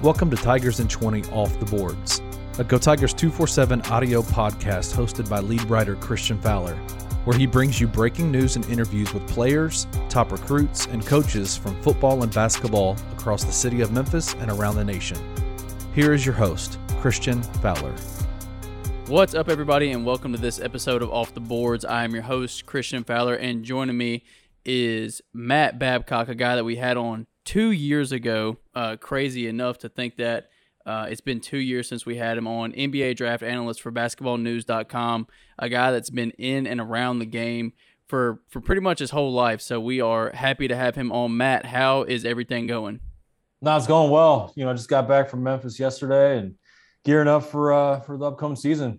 Welcome to Tigers in 20 Off the Boards, a Go Tigers 247 audio podcast hosted by lead writer Christian Fowler, where he brings you breaking news and interviews with players, top recruits, and coaches from football and basketball across the city of Memphis and around the nation. Here is your host, Christian Fowler. What's up, everybody, and welcome to this episode of Off the Boards. I am your host, Christian Fowler, and joining me is Matt Babcock, a guy that we had on two years ago. Uh, crazy enough to think that uh, it's been two years since we had him on. NBA draft analyst for basketballnews.com, a guy that's been in and around the game for, for pretty much his whole life. So we are happy to have him on. Matt, how is everything going? No, it's going well. You know, I just got back from Memphis yesterday and gearing up for uh, for the upcoming season.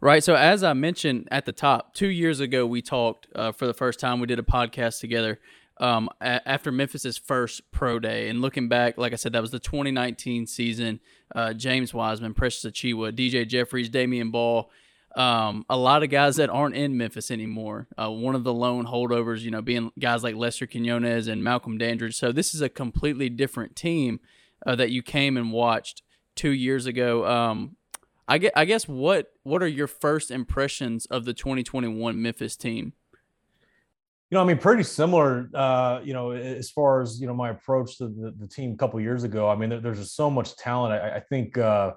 Right. So as I mentioned at the top, two years ago we talked uh, for the first time. We did a podcast together um, a- after Memphis's first pro day. And looking back, like I said, that was the 2019 season. Uh, James Wiseman, Precious Achiuwa, DJ Jeffries, Damion Baugh. Um, a lot of guys that aren't in Memphis anymore. Uh, one of the lone holdovers, you know, being guys like Lester Quinones and Malcolm Dandridge. So this is a completely different team uh, that you came and watched two years ago. Um, I guess, I guess what what are your first impressions of the 2021 Memphis team? You know, I mean, pretty similar. Uh, you know, as far as you know, my approach to the, the team a couple years ago. I mean, there, there's just so much talent. I, I think uh,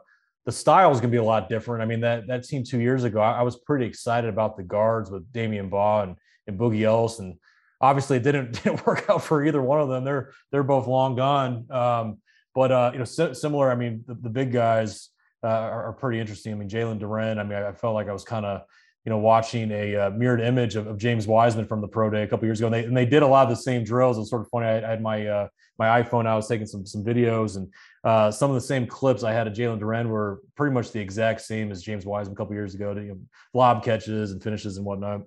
the style is going to be a lot different. I mean, that that team two years ago, I, I was pretty excited about the guards with Damion Baugh and, and Boogie Ellis, and obviously it didn't didn't work out for either one of them. They're they're both long gone. Um, but uh, you know, si- similar. I mean, the, the big guys uh, are, are, pretty interesting. I mean, Jalen Duren. I mean, I, I felt like I was kind of you know, watching a uh, mirrored image of, of, James Wiseman from the pro day a couple years ago, and they and they did a lot of the same drills. It was sort of funny. I, I had my uh, my iPhone. I was taking some some videos, and uh, some of the same clips I had of Jalen Duren were pretty much the exact same as James Wiseman a couple years ago. To, you know, lob catches and finishes and whatnot.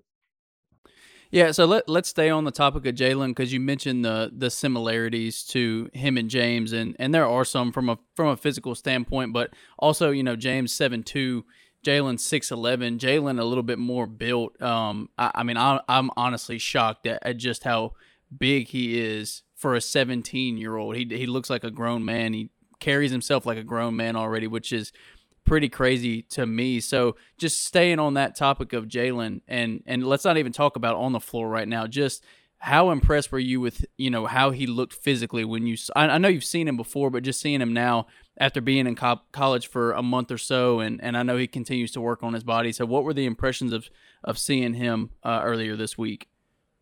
Yeah, so let let's stay on the topic of Jalen because you mentioned the the similarities to him and James, and and there are some from a from a physical standpoint, but also you know James seven two Jalen six eleven. Jalen a little bit more built. Um, I, I mean, I, am honestly shocked at, at, just how big he is for a 17 year old. He he looks like a grown man. He carries himself like a grown man already, which is pretty crazy to me. So just staying on that topic of Jalen, and and let's not even talk about on the floor right now. Just how impressed were you with you know how he looked physically when you I, I know you've seen him before but just seeing him now after being in co- college for a month or so and and I know he continues to work on his body so what were the impressions of of seeing him uh, earlier this week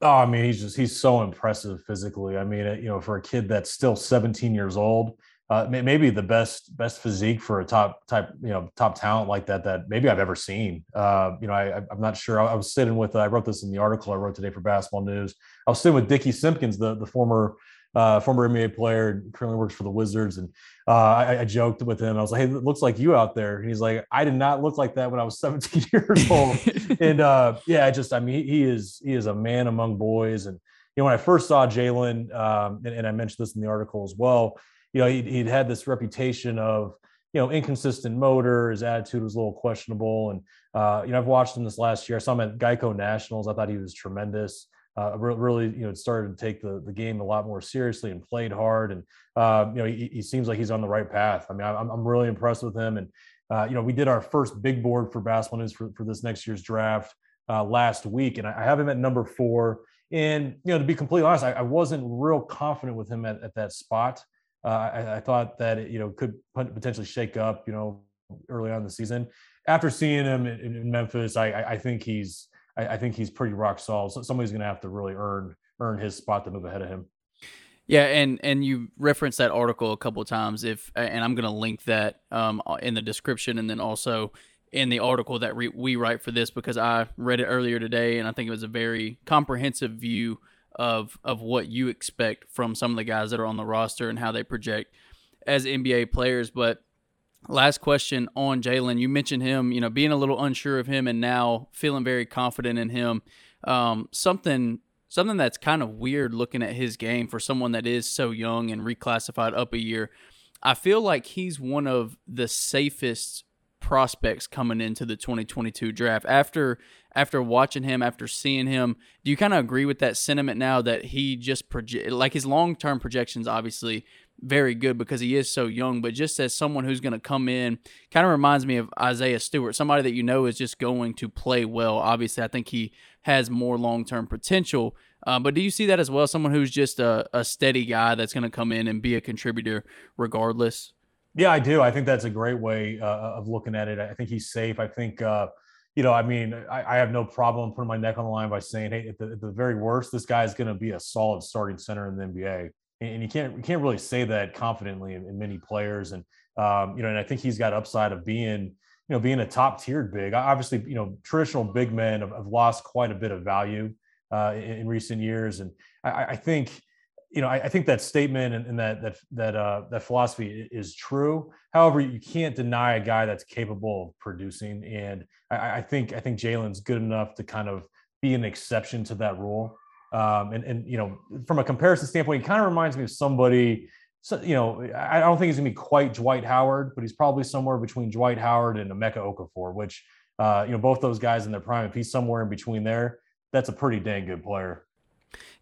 oh I mean he's just he's so impressive physically I mean you know for a kid that's still 17 years old uh, maybe the best best physique for a top type you know top talent like that that maybe I've ever seen. Uh, you know, I, I'm not sure. I was sitting with I wrote this in the article I wrote today for Basketball News. I was sitting with Dickie Simpkins, the the former uh, former NBA player, currently works for the Wizards, and uh, I, I, joked with him. I was like, "Hey, it looks like you out there." And he's like, "I did not look like that when I was 17 years old." and uh, yeah, I just I mean, he, is he is a man among boys, and you know, when I first saw Jalen, um, and, and I mentioned this in the article as well you know, he'd, he'd had this reputation of, you know, inconsistent motor. His attitude was a little questionable. And, uh, you know, I've watched him this last year. I saw him at Geico Nationals. I thought he was tremendous. Uh, really, you know, started to take the, the game a lot more seriously and played hard. And, uh, you know, he, he, seems like he's on the right path. I mean, I'm, I'm really impressed with him. And, uh, you know, we did our first big board for basketball news for, for this next year's draft uh, last week. And I have him at number four. And, you know, to be completely honest, I, I wasn't real confident with him at, at that spot. Uh, I, I, thought that it, you know could potentially shake up you know early on in the season. After seeing him in, in Memphis, I, I, think he's I, I, think he's pretty rock solid. So somebody's going to have to really earn earn his spot to move ahead of him. Yeah, and and you referenced that article a couple times. If and I'm going to link that um, in the description, and then also in the article that re- we write for this because I read it earlier today, and I think it was a very comprehensive view of of what you expect from some of the guys that are on the roster and how they project as NBA players. But last question on Jalen, you mentioned him, you know, being a little unsure of him, and now feeling very confident in him. Um, something something that's kind of weird looking at his game for someone that is so young and reclassified up a year. I feel like he's one of the safest prospects coming into the 2022 draft. After after watching him, after seeing him, do you kind of agree with that sentiment now that he just project like his long term projections obviously very good because he is so young, but just as someone who's going to come in, kind of reminds me of Isaiah Stewart, somebody that you know is just going to play well. Obviously, I think he has more long term potential. Uh, but do you see that as well? Someone who's just a, a steady guy that's going to come in and be a contributor regardless? Yeah, I do. I think that's a great way uh, of looking at it. I think he's safe. I think, uh, you know, I mean, I, I, have no problem putting my neck on the line by saying, hey, at the, at the very worst, this guy is going to be a solid starting center in the NBA. And you can't you can't really say that confidently in, in many players. And um, you know, and I think he's got upside of being, you know, being a top tiered big. Obviously, you know, traditional big men have, have lost quite a bit of value uh, in, in, recent years, and I, I think you know, I, I, think that statement and, and that that that uh, that philosophy is true. However, you can't deny a guy that's capable of producing, and I, I think I think Jalen's good enough to kind of be an exception to that rule. Um, and and you know, from a comparison standpoint, he kind of reminds me of somebody. So you know, I don't think he's gonna be quite Dwight Howard, but he's probably somewhere between Dwight Howard and Emeka Okafor, which uh, you know, both those guys in their prime. If he's somewhere in between there, that's a pretty dang good player.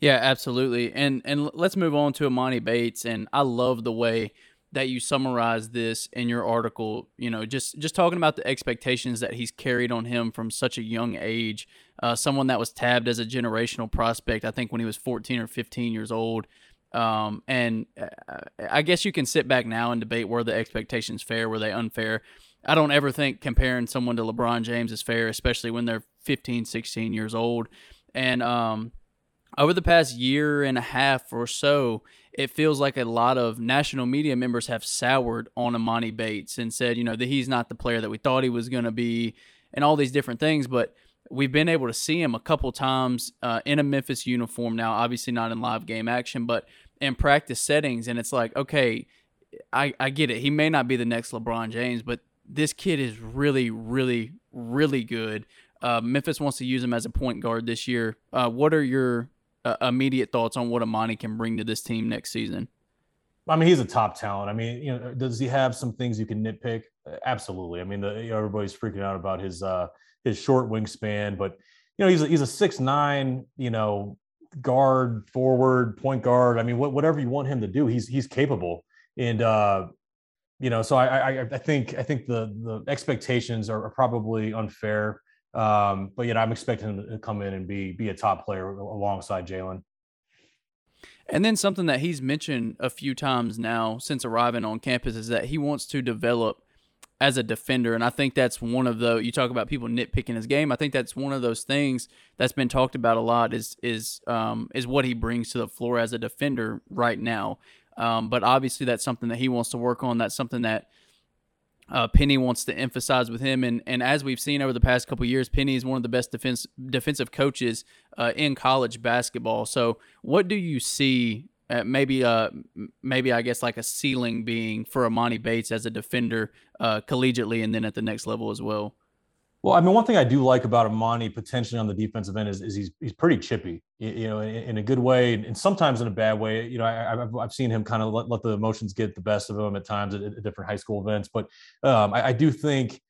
Yeah, absolutely. And and let's move on to Emoni Bates. And I love the way that you summarize this in your article. You know, just just talking about the expectations that he's carried on him from such a young age. Uh, someone that was tabbed as a generational prospect, I think, when he was 14 or 15 years old. Um, and uh, I guess you can sit back now and debate were the expectations fair, were they unfair. I don't ever think comparing someone to LeBron James is fair, especially when they're 15, 16 years old. And um, over the past year and a half or so, it feels like a lot of national media members have soured on Emoni Bates and said, you know, that he's not the player that we thought he was going to be and all these different things. But we've been able to see him a couple times uh, in a Memphis uniform now, obviously not in live game action, but in practice settings. And it's like, okay, I, I get it. He may not be the next LeBron James, but this kid is really, really, really good. Uh, Memphis wants to use him as a point guard this year. Uh, what are your uh, immediate thoughts on what Emoni can bring to this team next season? I mean, he's a top talent. I mean, you know, does he have some things you can nitpick? Absolutely. I mean, the, you know, everybody's freaking out about his uh, his short wingspan, but you know, he's a, he's a six nine, you know, guard, forward, point guard. I mean, what, whatever you want him to do, he's he's capable. And uh, you know, so I, I I think I think the the expectations are probably unfair. Um, but know, I'm expecting him to come in and be be a top player alongside Jalen. And then something that he's mentioned a few times now since arriving on campus is that he wants to develop as a defender. And I think that's one of the you talk about people nitpicking his game. I think that's one of those things that's been talked about a lot is is um, is what he brings to the floor as a defender right now. Um, but obviously that's something that he wants to work on. That's something that uh, Penny wants to emphasize with him, and and as we've seen over the past couple years, Penny is one of the best defense defensive coaches uh, in college basketball. So, what do you see? Uh, maybe, uh, maybe I guess like a ceiling being for Emoni Bates as a defender, uh, collegiately, and then at the next level as well. Well, I mean, one thing I do like about Emoni potentially on the defensive end is, is he's he's pretty chippy, you know, in, in, a good way and sometimes in a bad way. You know, I, have I've seen him kind of let, let the emotions get the best of him at times at, at different high school events. But um, I, I, do think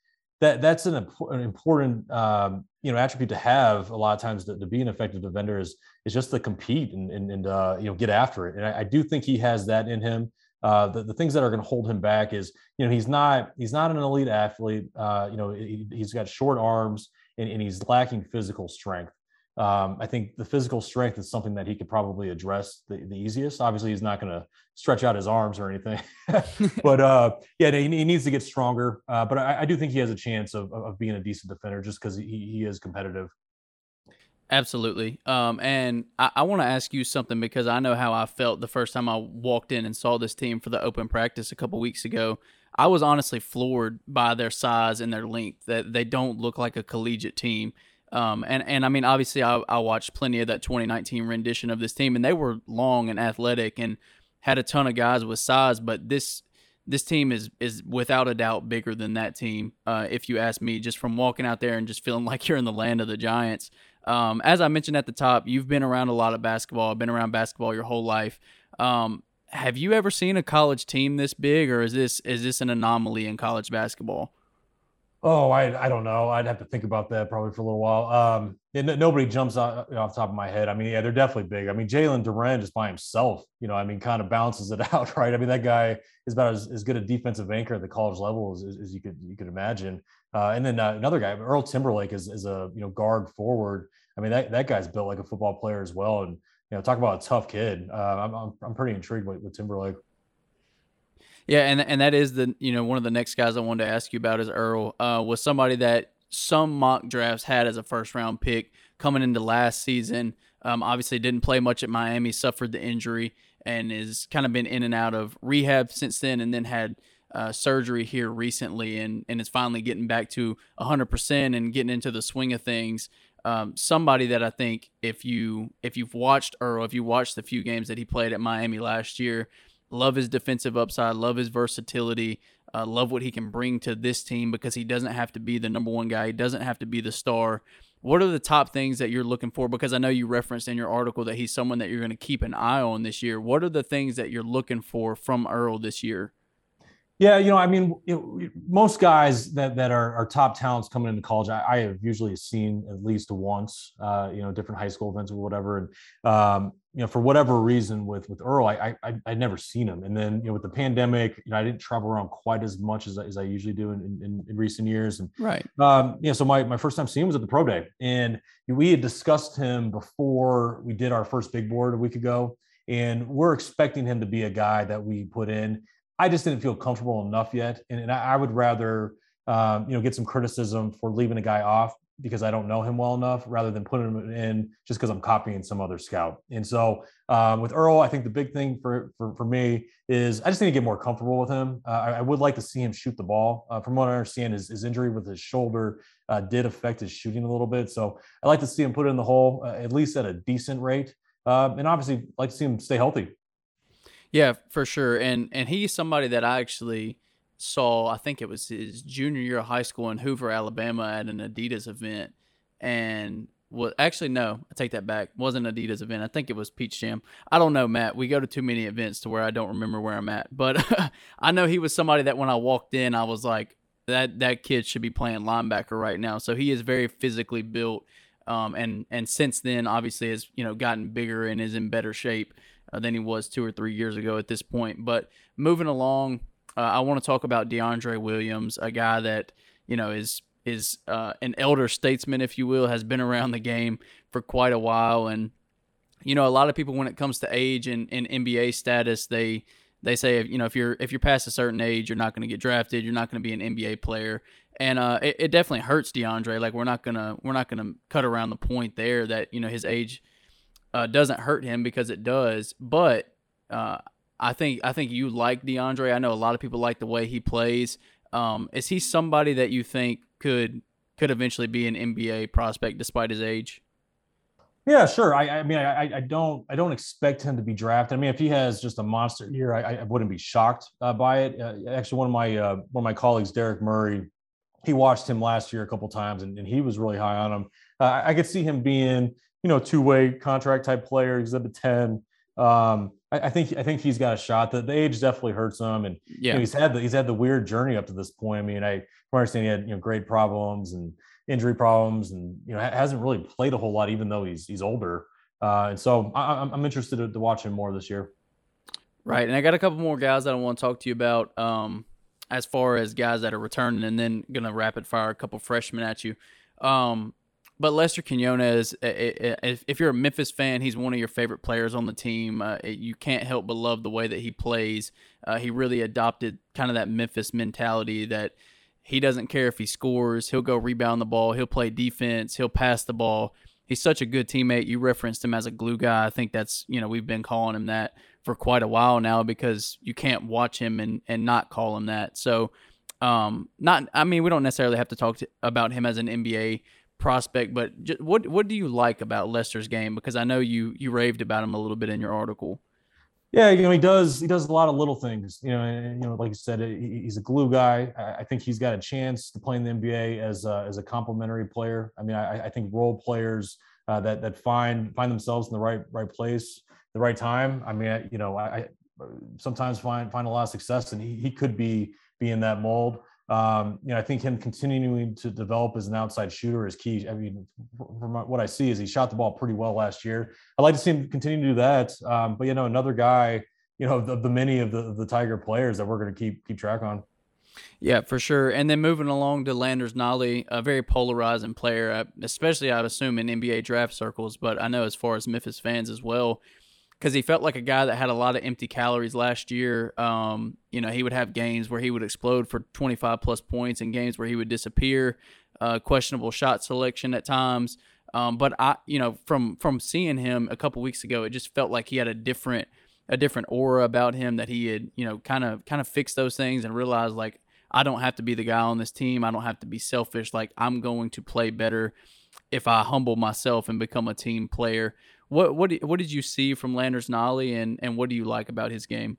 that that's an, an important um, you know attribute to have a lot of times to, to, be an effective defender is is just to compete and and, and uh, you know get after it. And I, I do think he has that in him. Uh, the, the things that are going to hold him back is, you know, he's not he's not an elite athlete. Uh, you know, he, has got short arms and, and, he's lacking physical strength. Um, I think the physical strength is something that he could probably address the, the easiest. Obviously, he's not going to stretch out his arms or anything, but uh, yeah, he, he, needs to get stronger. Uh, but I, I, do think he has a chance of, of being a decent defender just because he, he is competitive. Absolutely. Um, and I, I want to ask you something because I know how I felt the first time I walked in and saw this team for the open practice a couple weeks ago. I was honestly floored by their size and their length. That they don't look like a collegiate team. Um, and and I mean, obviously, I, I watched plenty of that 2019 rendition of this team, and they were long and athletic and had a ton of guys with size. But this this team is is without a doubt bigger than that team. Uh, if you ask me, just from walking out there and just feeling like you're in the land of the giants. Um, as I mentioned at the top, you've been around a lot of basketball. I've been around basketball your whole life. Um, have you ever seen a college team this big, or is this is this an anomaly in college basketball? Oh, I I don't know. I'd have to think about that probably for a little while. Um, nobody jumps off, off top of my head. I mean, yeah, they're definitely big. I mean, Jalen Duren just by himself, you know, I mean, kind of balances it out, right? I mean, that guy is about as, as good a defensive anchor at the college level as, as you could you could imagine. Uh, and then uh, another guy, Earl Timberlake, is is a you know guard forward. I mean, that that guy's built like a football player as well. And you know, talk about a tough kid. Uh, I'm, I'm I'm pretty intrigued with, with Timberlake. Yeah, and and that is the you know one of the next guys I wanted to ask you about is Earl. Uh, was somebody that some mock drafts had as a first round pick coming into last season. Um, obviously didn't play much at Miami, suffered the injury, and is kind of been in and out of rehab since then, and then had uh, surgery here recently, and and is finally getting back to 100% and getting into the swing of things. Um, somebody that I think if you if you've watched Earl, if you watched the few games that he played at Miami last year, Love his defensive upside, love his versatility, uh, love what he can bring to this team because he doesn't have to be the number one guy. He doesn't have to be the star. What are the top things that you're looking for? Because I know you referenced in your article that he's someone that you're going to keep an eye on this year. What are the things that you're looking for from Earl this year? Yeah, you know, I mean, you know, most guys that that are, are top talents coming into college, I, I, have usually seen at least once, uh, you know, different high school events or whatever. And um, you know, for whatever reason, with with Earl, I I I never seen him. And then you know, with the pandemic, you know, I didn't travel around quite as much as, as I usually do in, in, in recent years. And right, um, yeah. So my my first time seeing him was at the pro day, and we had discussed him before we did our first big board a week ago, and we're expecting him to be a guy that we put in I just didn't feel comfortable enough yet, and, and I, I, would rather um, you know get some criticism for leaving a guy off because I don't know him well enough, rather than putting him in just because I'm copying some other scout. And so um, with Earl, I think the big thing for, for, for me is I just need to get more comfortable with him. Uh, I, I, would like to see him shoot the ball. Uh, from what I understand, his, his injury with his shoulder uh, did affect his shooting a little bit. So I'd like to see him put it in the hole uh, at least at a decent rate, um, and obviously like to see him stay healthy. Yeah, for sure. And and he's somebody that I actually saw. I think it was his junior year of high school in Hoover, Alabama, at an Adidas event, and well, actually no, I take that back. Wasn't Adidas event. I think it was Peach Jam. I don't know, Matt. We go to too many events to where I don't remember where I'm at. But I know he was somebody that when I walked in, I was like, that that kid should be playing linebacker right now. So he is very physically built. Um, and and since then, obviously, has you know gotten bigger and is in better shape uh, than he was two or three years ago at this point. But moving along, uh, I want to talk about DeAndre Williams, a guy that you know is is uh, an elder statesman, if you will, has been around the game for quite a while, and you know a lot of people when it comes to age and, and NBA status, they they say you know if you're if you're past a certain age, you're not going to get drafted, you're not going to be an NBA player, and uh, it, it definitely hurts DeAndre. Like we're not gonna we're not gonna cut around the point there that you know his age uh, doesn't hurt him because it does. But uh, I think I think you like DeAndre. I know a lot of people like the way he plays. Um, is he somebody that you think could could eventually be an NBA prospect despite his age? Yeah, sure. I, I mean, I, I, don't, I don't expect him to be drafted. I mean, if he has just a monster year, I, I wouldn't be shocked uh, by it. Uh, actually, one of my, uh, one of my colleagues, Derek Murray, he watched him last year a couple times, and, and he was really high on him. Uh, I could see him being you know, two way contract type player, exhibit 10. Um, I, I, think I think he's got a shot. The, the age definitely hurts him, and yeah, you know, he's had the, he's had the weird journey up to this point. I mean, I understand he had you know great problems and injury problems, and you know hasn't really played a whole lot, even though he's he's older. Uh, and so I, am interested to, to, watch him more this year. Right, and I got a couple more guys that I want to talk to you about. Um, as far as guys that are returning, and then gonna rapid fire a couple freshmen at you. Um, but Lester Quinones, if you're a Memphis fan, he's one of your favorite players on the team. Uh, you can't help but love the way that he plays. Uh, he really adopted kind of that Memphis mentality that he doesn't care if he scores. He'll go rebound the ball. He'll play defense. He'll pass the ball. He's such a good teammate. You referenced him as a glue guy. I think that's you know we've been calling him that for quite a while now because you can't watch him and and not call him that. So um, not I mean we don't necessarily have to talk to, about him as an NBA prospect, but just, what what do you like about Lester's game? Because I know you you raved about him a little bit in your article. Yeah, you know he does he does a lot of little things. You know, and, you know, like you said, he's a glue guy. I think he's got a chance to play in the NBA as a, as a complementary player. I mean, I, I think role players uh, that that find find themselves in the right right place, the right time. I mean, you know, I, I sometimes find find a lot of success, and he, he could be be in that mold. Um, you know, I think him continuing to develop as an outside shooter is key. I mean, from what I see, is he shot the ball pretty well last year. I'd like to see him continue to do that. Um, but you know, another guy, you know, the, the many of the, the Tiger players that we're going to keep keep track on. Yeah, for sure. And then moving along to Landers Nolley, a very polarizing player, especially I'd assume in NBA draft circles, but I know as far as Memphis fans as well because he felt like a guy that had a lot of empty calories last year. Um, you know, he would have games where he would explode for 25 plus points and games where he would disappear. Uh, questionable shot selection at times. Um, but I, you know, from from seeing him a couple weeks ago, it just felt like he had a different a different aura about him that he had, you know, kind of kind of fixed those things and realized like I don't have to be the guy on this team. I don't have to be selfish. Like I'm going to play better if I humble myself and become a team player. What what what did you see from Landers Nolley, and and what do you like about his game?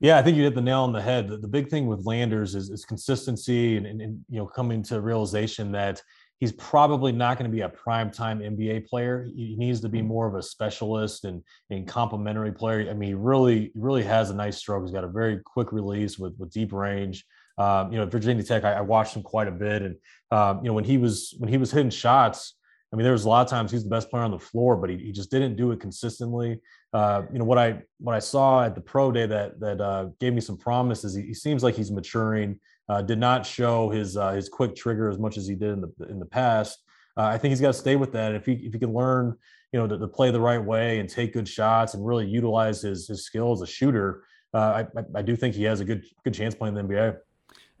Yeah, I think you hit the nail on the head. The, the big thing with Landers is, is consistency and, and, and, you know coming to realization that he's probably not going to be a prime time NBA player. He needs to be more of a specialist and, and complementary player. I mean, he really really has a nice stroke. He's got a very quick release with with deep range. Um, you know, Virginia Tech, I, I, watched him quite a bit, and um, you know when he was when he was hitting shots, I mean, there was a lot of times he's the best player on the floor, but he, he just didn't do it consistently. Uh, you know what I what I saw at the pro day that that uh, gave me some promise is he, he seems like he's maturing. Uh, did not show his uh, his quick trigger as much as he did in the in the past. Uh, I think he's got to stay with that. If he if he can learn, you know, to, to, play the right way and take good shots and really utilize his his skill as a shooter, uh, I, I do think he has a good good chance playing the NBA.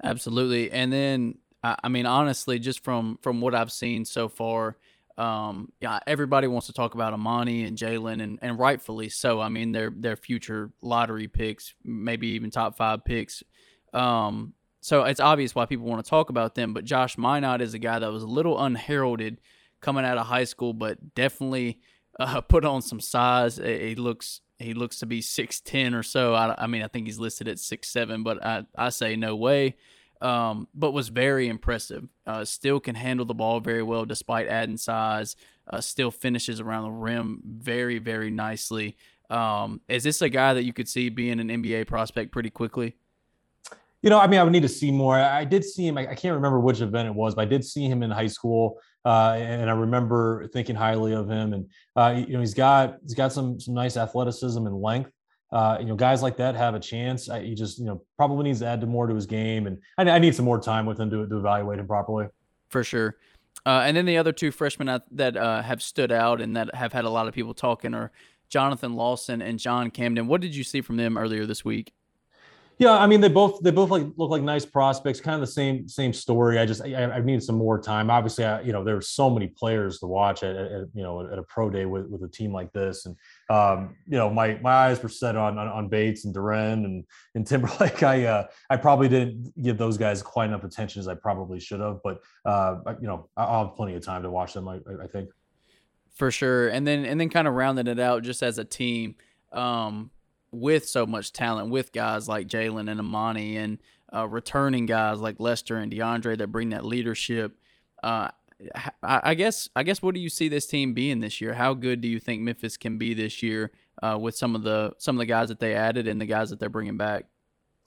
Absolutely, and then I mean honestly, just from from what I've seen so far um, yeah, everybody wants to talk about Emoni and Jalen, and, and rightfully so. I mean, they're future lottery picks, maybe even top five picks. Um, so it's obvious why people want to talk about them. But Josh Minott is a guy that was a little unheralded coming out of high school, but definitely uh, put on some size. He looks he looks to be six ten or so. I, I mean, I think he's listed at six seven, but I I say no way um, but was very impressive. Uh, still can handle the ball very well despite adding size. Uh, still finishes around the rim very, very nicely. Um, is this a guy that you could see being an NBA prospect pretty quickly? You know, I mean, I would need to see more. I did see him. I, can't remember which event it was, but I did see him in high school, uh, and I remember thinking highly of him. And uh, you know, he's got he's got some some nice athleticism and length uh, you know, guys like that have a chance. I, he just, you know, probably needs to add more to his game, and I, I need some more time with him to, to evaluate him properly. For sure. Uh, and then the other two freshmen that uh, have stood out and that have had a lot of people talking are Jonathan Lawson and John Camden. What did you see from them earlier this week? Yeah, I mean they both they both like look like nice prospects. Kind of the same same story. I just I, I needed some more time. Obviously, I, you know there's so many players to watch at, at, you know at a pro day with, with a team like this, and um, you know my my eyes were set on on, on Bates and Duren and and Timberlake. I uh, I probably didn't give those guys quite enough attention as I probably should have, but uh, you know I'll have plenty of time to watch them. I, I think for sure, and then and then kind of rounding it out just as a team. Um, with so much talent, with guys like Jalen and Emoni, and uh, returning guys like Lester and DeAndre that bring that leadership. Uh, I, guess I guess what do you see this team being this year? How good do you think Memphis can be this year uh, with some of the some of the guys that they added and the guys that they're bringing back?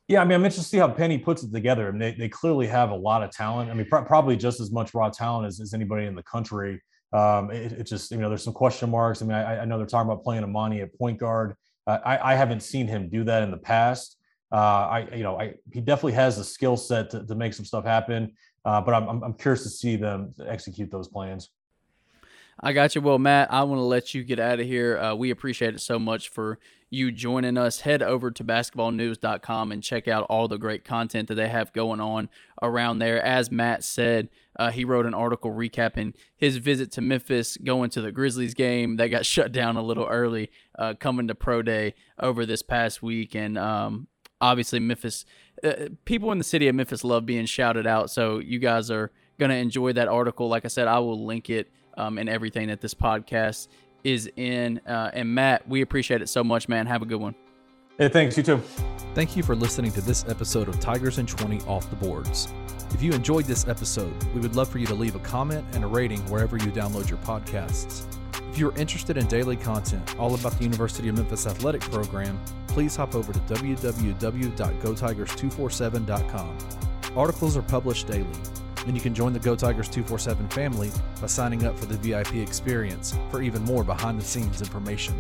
Yeah, I mean, I'm interested to see how Penny puts it together. I mean, they, they clearly have a lot of talent. I mean, pr- probably just as much raw talent as, as anybody in the country. Um, it, it, just, you know, there's some question marks. I mean, I, I know they're talking about playing Emoni at point guard. Uh, I, I, haven't seen him do that in the past. Uh, I, you know, I, he definitely has the skill set to, to, make some stuff happen. Uh, but I'm, I'm curious to see them execute those plans. I got you. Well, Matt, I want to let you get out of here. Uh, we appreciate it so much for you joining us. Head over to basketballnews.com and check out all the great content that they have going on around there. As Matt said, uh, he wrote an article recapping his visit to Memphis, going to the Grizzlies game that got shut down a little early, uh, coming to Pro Day over this past week. And um, obviously, Memphis, uh, people in the city of Memphis love being shouted out. So you guys are going to enjoy that article. Like I said, I will link it um, and everything that this podcast is in. Uh, and Matt, we appreciate it so much, man. Have a good one. Hey, thanks. You too. Thank you for listening to this episode of Tigers and 20 Off the Boards. If you enjoyed this episode, we would love for you to leave a comment and a rating wherever you download your podcasts. If you are interested in daily content all about the University of Memphis athletic program, please hop over to www.gotigers247.com. Articles are published daily, and you can join the Go Tigers 247 family by signing up for the VIP experience for even more behind the scenes information.